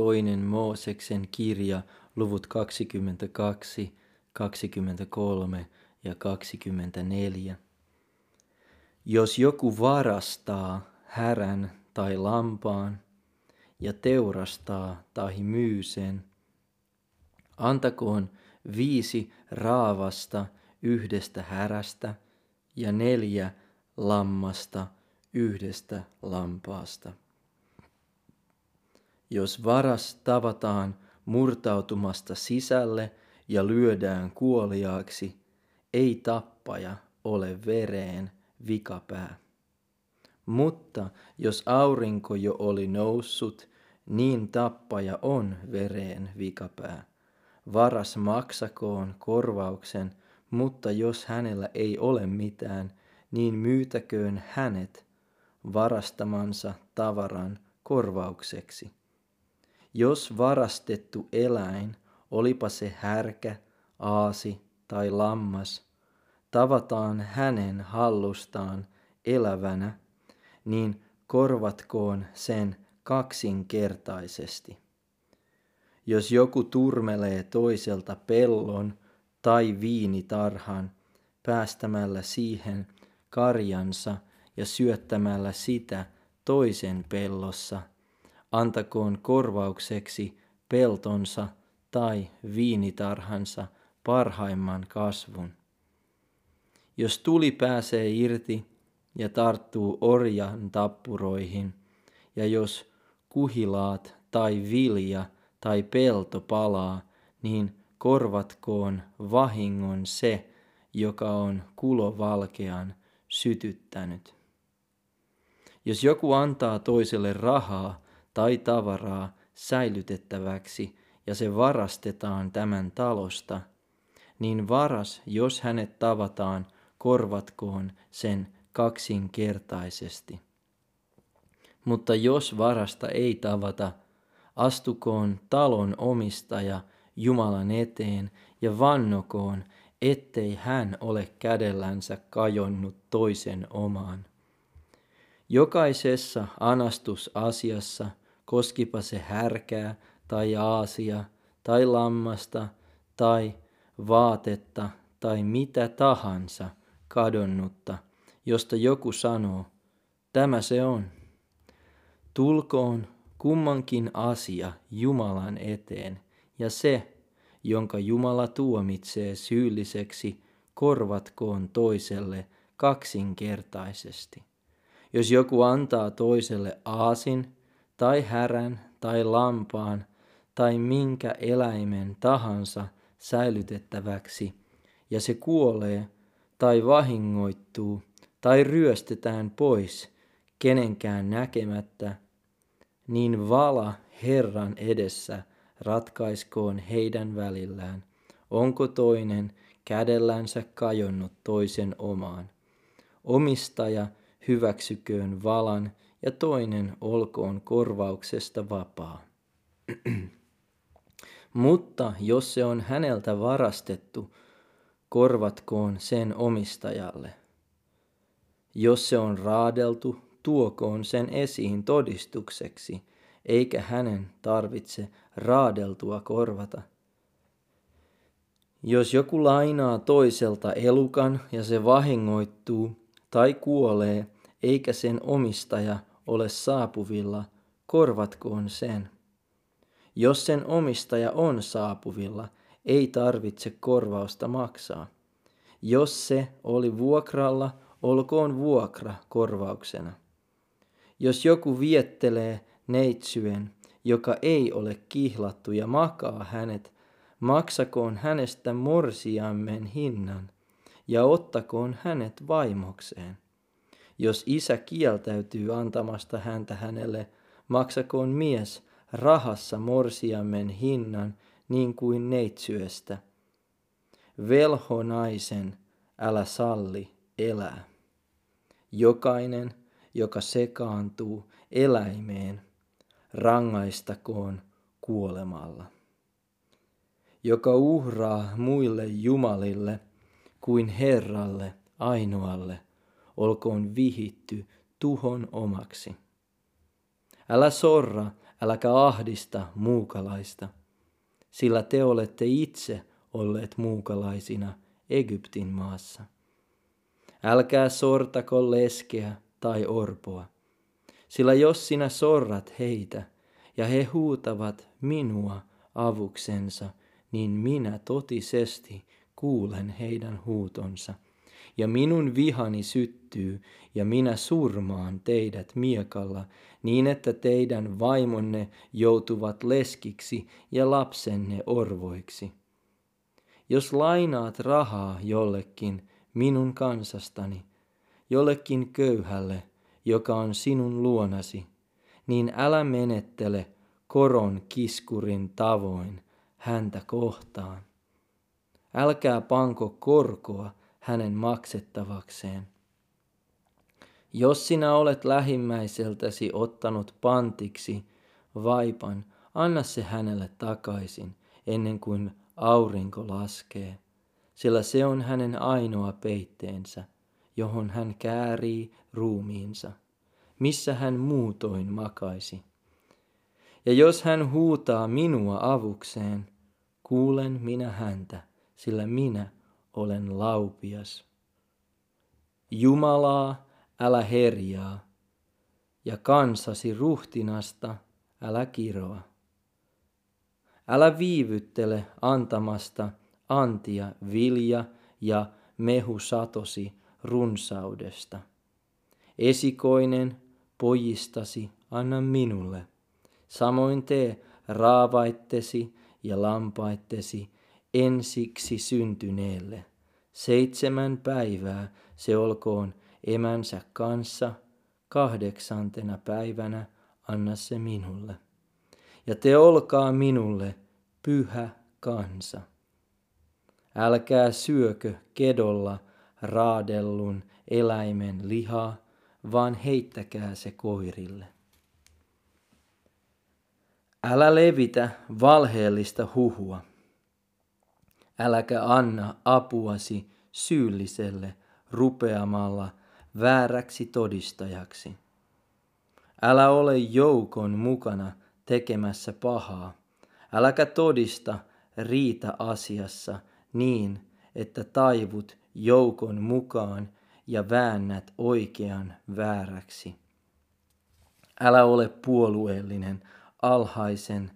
toinen Mooseksen kirja, luvut 22, 23 ja 24. Jos joku varastaa härän tai lampaan ja teurastaa tai myy sen, antakoon viisi raavasta yhdestä härästä ja neljä lammasta yhdestä lampaasta. Jos varas tavataan murtautumasta sisälle ja lyödään kuoliaaksi, ei tappaja ole vereen vikapää. Mutta jos aurinko jo oli noussut, niin tappaja on vereen vikapää. Varas maksakoon korvauksen, mutta jos hänellä ei ole mitään, niin myytäköön hänet varastamansa tavaran korvaukseksi. Jos varastettu eläin, olipa se härkä, aasi tai lammas, tavataan hänen hallustaan elävänä, niin korvatkoon sen kaksinkertaisesti. Jos joku turmelee toiselta pellon tai viinitarhan päästämällä siihen karjansa ja syöttämällä sitä toisen pellossa, antakoon korvaukseksi peltonsa tai viinitarhansa parhaimman kasvun. Jos tuli pääsee irti ja tarttuu orjan tappuroihin, ja jos kuhilaat tai vilja tai pelto palaa, niin korvatkoon vahingon se, joka on kulovalkean sytyttänyt. Jos joku antaa toiselle rahaa tai tavaraa säilytettäväksi ja se varastetaan tämän talosta, niin varas, jos hänet tavataan, korvatkoon sen kaksinkertaisesti. Mutta jos varasta ei tavata, astukoon talon omistaja Jumalan eteen ja vannokoon, ettei hän ole kädellänsä kajonnut toisen omaan. Jokaisessa anastusasiassa, koskipa se härkää tai aasia tai lammasta tai vaatetta tai mitä tahansa kadonnutta, josta joku sanoo, tämä se on. Tulkoon kummankin asia Jumalan eteen, ja se, jonka Jumala tuomitsee syylliseksi, korvatkoon toiselle kaksinkertaisesti. Jos joku antaa toiselle aasin tai härän tai lampaan tai minkä eläimen tahansa säilytettäväksi, ja se kuolee tai vahingoittuu tai ryöstetään pois kenenkään näkemättä, niin vala Herran edessä ratkaiskoon heidän välillään, onko toinen kädellänsä kajonnut toisen omaan. Omistaja hyväksyköön valan ja toinen olkoon korvauksesta vapaa. Mutta jos se on häneltä varastettu, korvatkoon sen omistajalle. Jos se on raadeltu, tuokoon sen esiin todistukseksi, eikä hänen tarvitse raadeltua korvata. Jos joku lainaa toiselta elukan ja se vahingoittuu tai kuolee, eikä sen omistaja ole saapuvilla, korvatkoon sen. Jos sen omistaja on saapuvilla, ei tarvitse korvausta maksaa. Jos se oli vuokralla, olkoon vuokra korvauksena. Jos joku viettelee neitsyen, joka ei ole kihlattu ja makaa hänet, maksakoon hänestä morsiammen hinnan ja ottakoon hänet vaimokseen. Jos isä kieltäytyy antamasta häntä hänelle, maksakoon mies rahassa morsiammen hinnan niin kuin neitsyöstä. Velho naisen, älä salli elää. Jokainen, joka sekaantuu eläimeen, rangaistakoon kuolemalla. Joka uhraa muille jumalille kuin Herralle ainoalle, olkoon vihitty tuhon omaksi. Älä sorra äläkä ahdista muukalaista, sillä te olette itse olleet muukalaisina Egyptin maassa. Älkää sortako leskeä tai orpoa, sillä jos sinä sorrat heitä ja he huutavat minua avuksensa, niin minä totisesti kuulen heidän huutonsa. Ja minun vihani syttyy, ja minä surmaan teidät miekalla, niin että teidän vaimonne joutuvat leskiksi ja lapsenne orvoiksi. Jos lainaat rahaa jollekin minun kansastani, jollekin köyhälle, joka on sinun luonasi, niin älä menettele koron kiskurin tavoin häntä kohtaan. Älkää panko korkoa hänen maksettavakseen. Jos sinä olet lähimmäiseltäsi ottanut pantiksi vaipan, anna se hänelle takaisin ennen kuin aurinko laskee, sillä se on hänen ainoa peitteensä, johon hän käärii ruumiinsa, missä hän muutoin makaisi. Ja jos hän huutaa minua avukseen, kuulen minä häntä, sillä minä olen laupias. Jumalaa älä herjaa, ja kansasi ruhtinasta älä kiroa. Älä viivyttele antamasta antia vilja ja mehu satosi runsaudesta. Esikoinen pojistasi anna minulle. Samoin tee raavaittesi ja lampaittesi ensiksi syntyneelle. Seitsemän päivää se olkoon emänsä kanssa, kahdeksantena päivänä anna se minulle. Ja te olkaa minulle pyhä kansa. Älkää syökö kedolla raadellun eläimen lihaa, vaan heittäkää se koirille. Älä levitä valheellista huhua. Äläkä anna apuasi syylliselle rupeamalla vääräksi todistajaksi. Älä ole joukon mukana tekemässä pahaa. Äläkä todista riita asiassa niin, että taivut joukon mukaan ja väännät oikean vääräksi. Älä ole puolueellinen alhaisen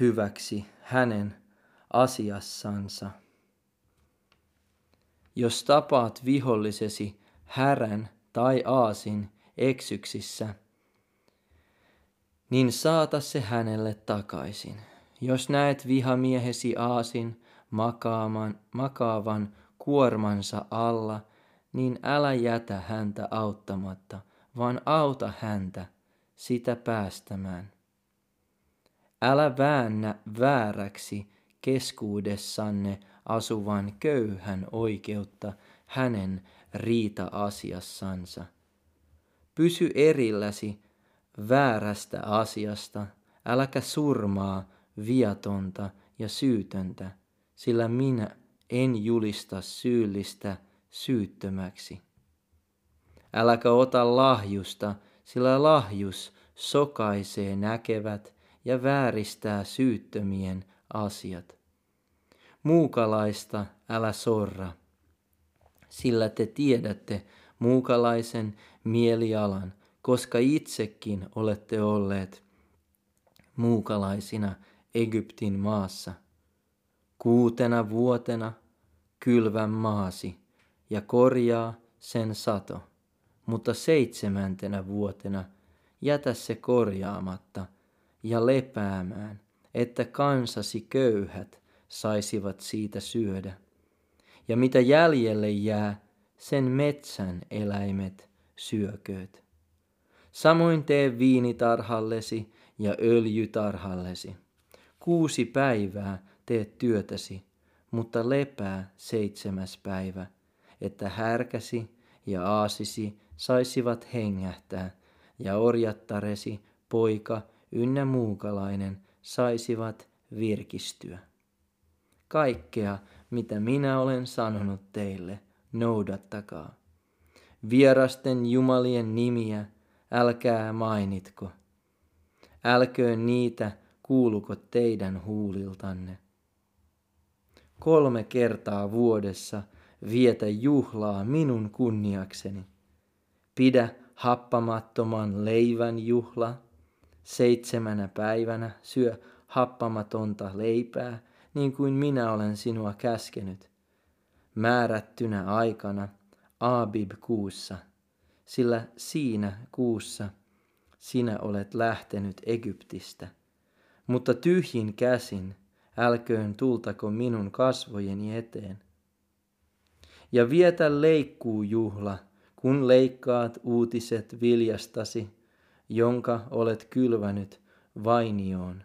hyväksi hänen asiassansa. Jos tapaat vihollisesi härän tai aasin eksyksissä, niin saata se hänelle takaisin. Jos näet vihamiehesi aasin makaaman, makaavan kuormansa alla, niin älä jätä häntä auttamatta, vaan auta häntä sitä päästämään. Älä väännä vääräksi keskuudessanne asuvan köyhän oikeutta hänen riita-asiassansa. Pysy erilläsi väärästä asiasta, äläkä surmaa viatonta ja syytöntä, sillä minä en julista syyllistä syyttömäksi. Äläkä ota lahjusta, sillä lahjus sokaisee näkevät ja vääristää syyttömien asiat. Muukalaista älä sorra, sillä te tiedätte muukalaisen mielialan, koska itsekin olette olleet muukalaisina Egyptin maassa. Kuutena vuotena kylvän maasi ja korjaa sen sato, mutta seitsemäntenä vuotena jätä se korjaamatta ja lepäämään, että kansasi köyhät saisivat siitä syödä. Ja mitä jäljelle jää, sen metsän eläimet syökööt. Samoin tee viinitarhallesi ja öljytarhallesi. Kuusi päivää teet työtäsi, mutta lepää seitsemäs päivä, että härkäsi ja aasisi saisivat hengähtää, ja orjattaresi, poika ynnä muukalainen saisivat virkistyä. Kaikkea, mitä minä olen sanonut teille, noudattakaa. Vierasten jumalien nimiä älkää mainitko. älköön niitä kuuluko teidän huuliltanne. Kolme kertaa vuodessa vietä juhlaa minun kunniakseni. Pidä happamattoman leivän juhla. Seitsemänä päivänä syö happamatonta leipää, niin kuin minä olen sinua käskenyt. Määrättynä aikana Abib-kuussa, sillä siinä kuussa sinä olet lähtenyt Egyptistä. Mutta tyhjin käsin älköön tultako minun kasvojeni eteen. Ja vietä leikkuu juhla, kun leikkaat uutiset viljastasi, jonka olet kylvänyt vainioon.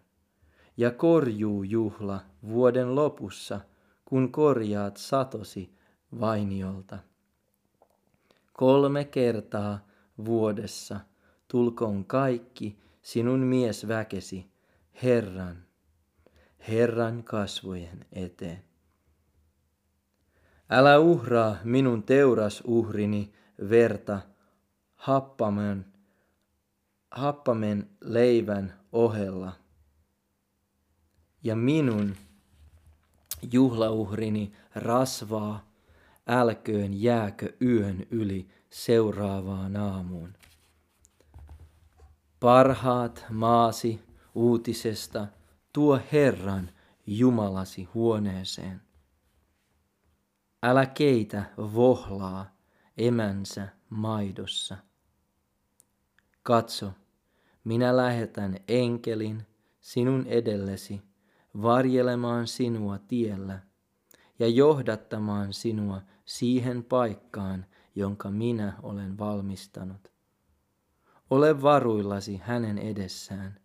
Ja korjuu juhla vuoden lopussa, kun korjaat satosi vainiolta. Kolme kertaa vuodessa tulkoon kaikki sinun miesväkesi Herran, Herran kasvojen eteen. Älä uhraa minun teurasuhrini verta happamen, happamen leivän ohella. Ja minun juhlauhrini rasvaa älköön jääkö yön yli seuraavaan aamuun. Parhaat maasi uutisesta tuo Herran Jumalasi huoneeseen. Älä keitä vohlaa emänsä maidossa. Katso, minä lähetän enkelin sinun edellesi varjelemaan sinua tiellä ja johdattamaan sinua siihen paikkaan, jonka minä olen valmistanut. Ole varuillasi hänen edessään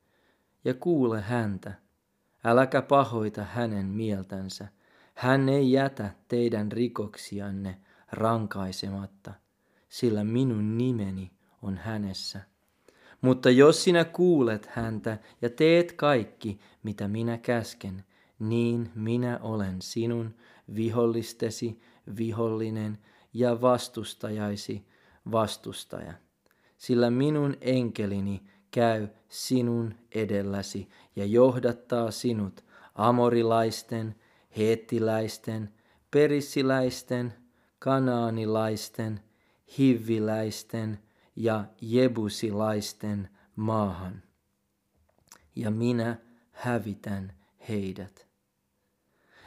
ja kuule häntä. Äläkä pahoita hänen mieltänsä. Hän ei jätä teidän rikoksianne rankaisematta, sillä minun nimeni on hänessä. Mutta jos sinä kuulet häntä ja teet kaikki, mitä minä käsken, niin minä olen sinun vihollistesi vihollinen ja vastustajaisi vastustaja. Sillä minun enkelini käy sinun edelläsi ja johdattaa sinut amorilaisten, heettiläisten, perissiläisten, kanaanilaisten, hivviläisten ja jebusilaisten maahan. Ja minä hävitän heidät.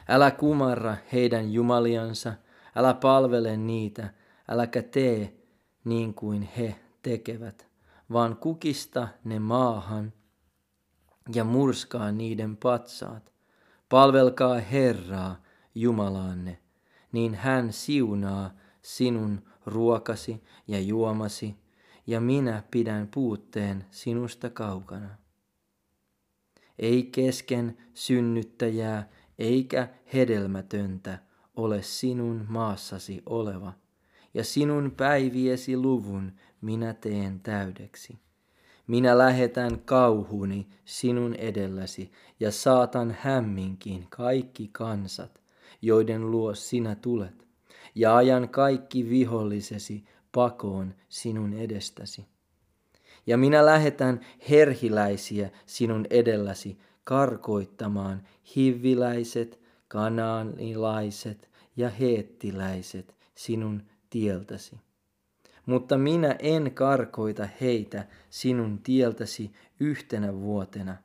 Älä kumarra heidän jumaliansa, älä palvele niitä, äläkä tee niin kuin he tekevät, vaan kukista ne maahan ja murskaa niiden patsaat. Palvelkaa Herraa, Jumalaanne, niin hän siunaa sinun ruokasi ja juomasi, ja minä pidän puutteen sinusta kaukana. Ei kesken synnyttäjää eikä hedelmätöntä ole sinun maassasi oleva, ja sinun päiviesi luvun minä teen täydeksi. Minä lähetän kauhuni sinun edelläsi ja saatan hämminkin kaikki kansat, joiden luo sinä tulet, ja ajan kaikki vihollisesi pakoon sinun edestäsi. Ja minä lähetän herhiläisiä sinun edelläsi karkoittamaan hivviläiset, kanaanilaiset ja heettiläiset sinun tieltäsi. Mutta minä en karkoita heitä sinun tieltäsi yhtenä vuotena,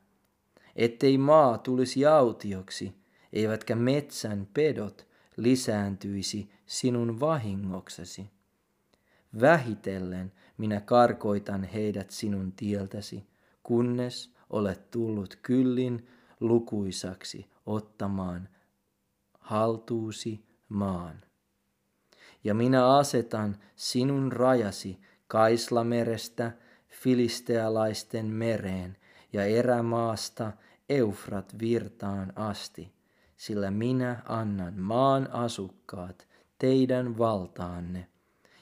ettei maa tulisi autioksi, eivätkä metsän pedot lisääntyisi sinun vahingoksesi. Vähitellen minä karkoitan heidät sinun tieltäsi, kunnes olet tullut kyllin lukuisaksi ottamaan haltuusi maan. Ja minä asetan sinun rajasi Kaislamerestä filistealaisten mereen ja erämaasta Eufrat virtaan asti, sillä minä annan maan asukkaat teidän valtaanne,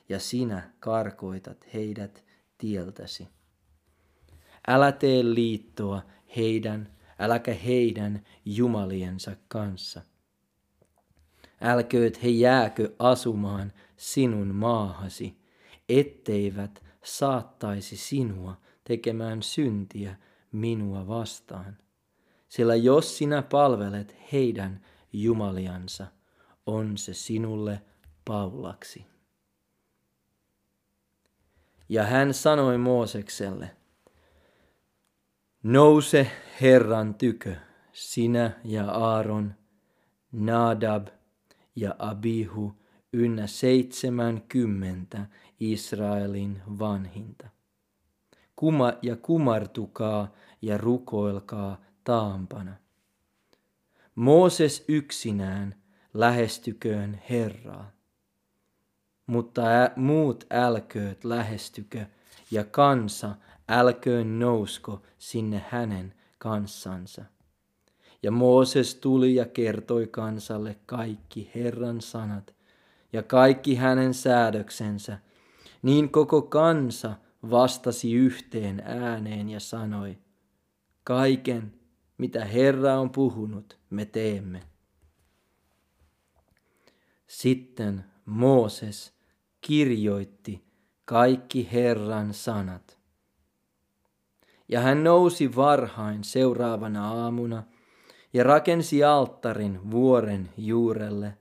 ja sinä karkoitat heidät tieltäsi. Älä tee liittoa heidän, äläkä heidän jumaliensa kanssa. Älkööt he jääkö asumaan sinun maahasi, etteivät saattaisi sinua tekemään syntiä minua vastaan. Sillä jos sinä palvelet heidän jumaliansa, on se sinulle Paulaksi. Ja hän sanoi Moosekselle, nouse Herran tykö, sinä ja Aaron, Nadab ja Abihu ynnä seitsemänkymmentä Israelin vanhinta. Kuma ja kumartukaa ja rukoilkaa taampana. Mooses yksinään lähestyköön Herraa. Mutta ä, muut älkööt lähestykö ja kansa älköön nousko sinne hänen kanssansa. Ja Mooses tuli ja kertoi kansalle kaikki Herran sanat ja kaikki hänen säädöksensä. Niin koko kansa vastasi yhteen ääneen ja sanoi, kaiken mitä Herra on puhunut, me teemme. Sitten Mooses kirjoitti kaikki Herran sanat. Ja hän nousi varhain seuraavana aamuna ja rakensi alttarin vuoren juurelle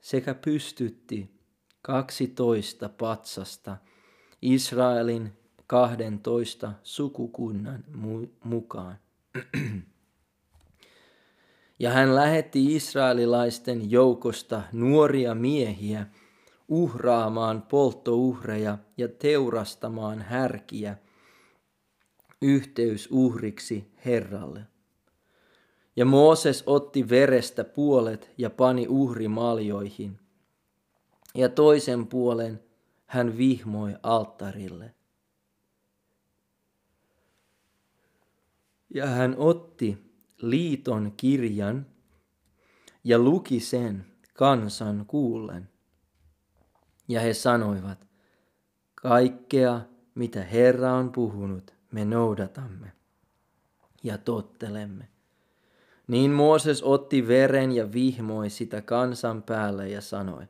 sekä pystytti kaksitoista patsasta Israelin kahdentoista sukukunnan mukaan. Ja hän lähetti israelilaisten joukosta nuoria miehiä uhraamaan polttouhreja ja teurastamaan härkiä yhteysuhriksi Herralle. Ja Mooses otti verestä puolet ja pani uhrimaljoihin, ja toisen puolen hän vihmoi alttarille. Ja hän otti liiton kirjan ja luki sen kansan kuullen. Ja he sanoivat, kaikkea mitä Herra on puhunut, me noudatamme ja tottelemme. Niin Mooses otti veren ja vihmoi sitä kansan päälle ja sanoi,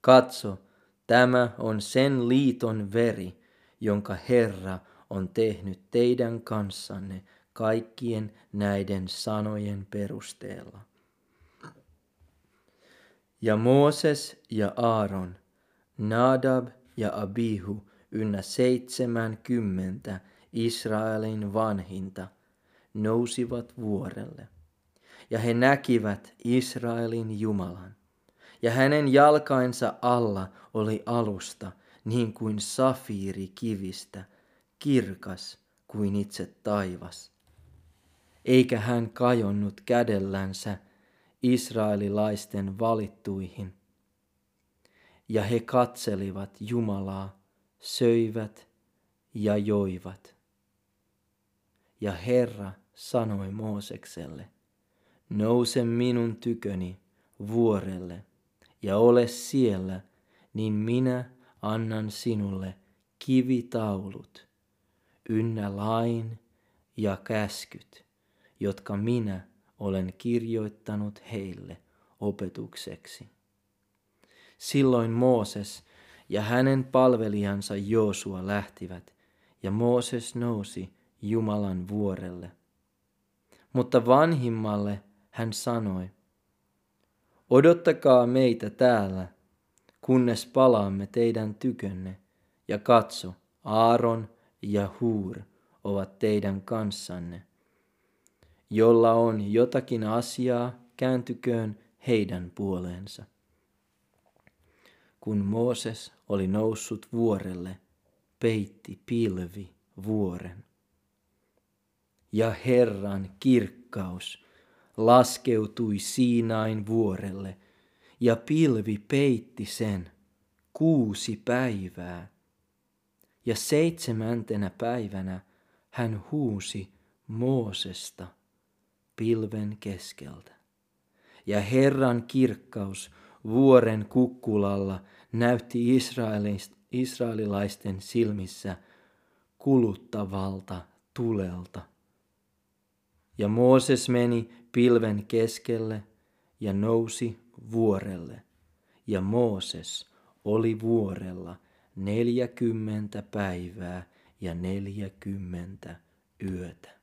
katso, tämä on sen liiton veri, jonka Herra on tehnyt teidän kanssanne kaikkien näiden sanojen perusteella. Ja Mooses ja Aaron, Nadab ja Abihu ynnä seitsemänkymmentä Israelin vanhinta nousivat vuorelle. Ja he näkivät Israelin Jumalan. Ja hänen jalkainsa alla oli alusta niin kuin safiiri kivistä, kirkas kuin itse taivas eikä hän kajonnut kädellänsä israelilaisten valittuihin. Ja he katselivat Jumalaa, söivät ja joivat. Ja Herra sanoi Moosekselle, nouse minun tyköni vuorelle ja ole siellä, niin minä annan sinulle kivitaulut, ynnä lain ja käskyt jotka minä olen kirjoittanut heille opetukseksi. Silloin Mooses ja hänen palvelijansa Joosua lähtivät, ja Mooses nousi Jumalan vuorelle. Mutta vanhimmalle hän sanoi, odottakaa meitä täällä, kunnes palaamme teidän tykönne, ja katso, Aaron ja Huur ovat teidän kanssanne jolla on jotakin asiaa, kääntyköön heidän puoleensa. Kun Mooses oli noussut vuorelle, peitti pilvi vuoren. Ja Herran kirkkaus laskeutui Siinain vuorelle, ja pilvi peitti sen kuusi päivää. Ja seitsemäntenä päivänä hän huusi Moosesta – pilven keskeltä. Ja Herran kirkkaus vuoren kukkulalla näytti israelilaisten silmissä kuluttavalta tulelta. Ja Mooses meni pilven keskelle ja nousi vuorelle. Ja Mooses oli vuorella neljäkymmentä päivää ja neljäkymmentä yötä.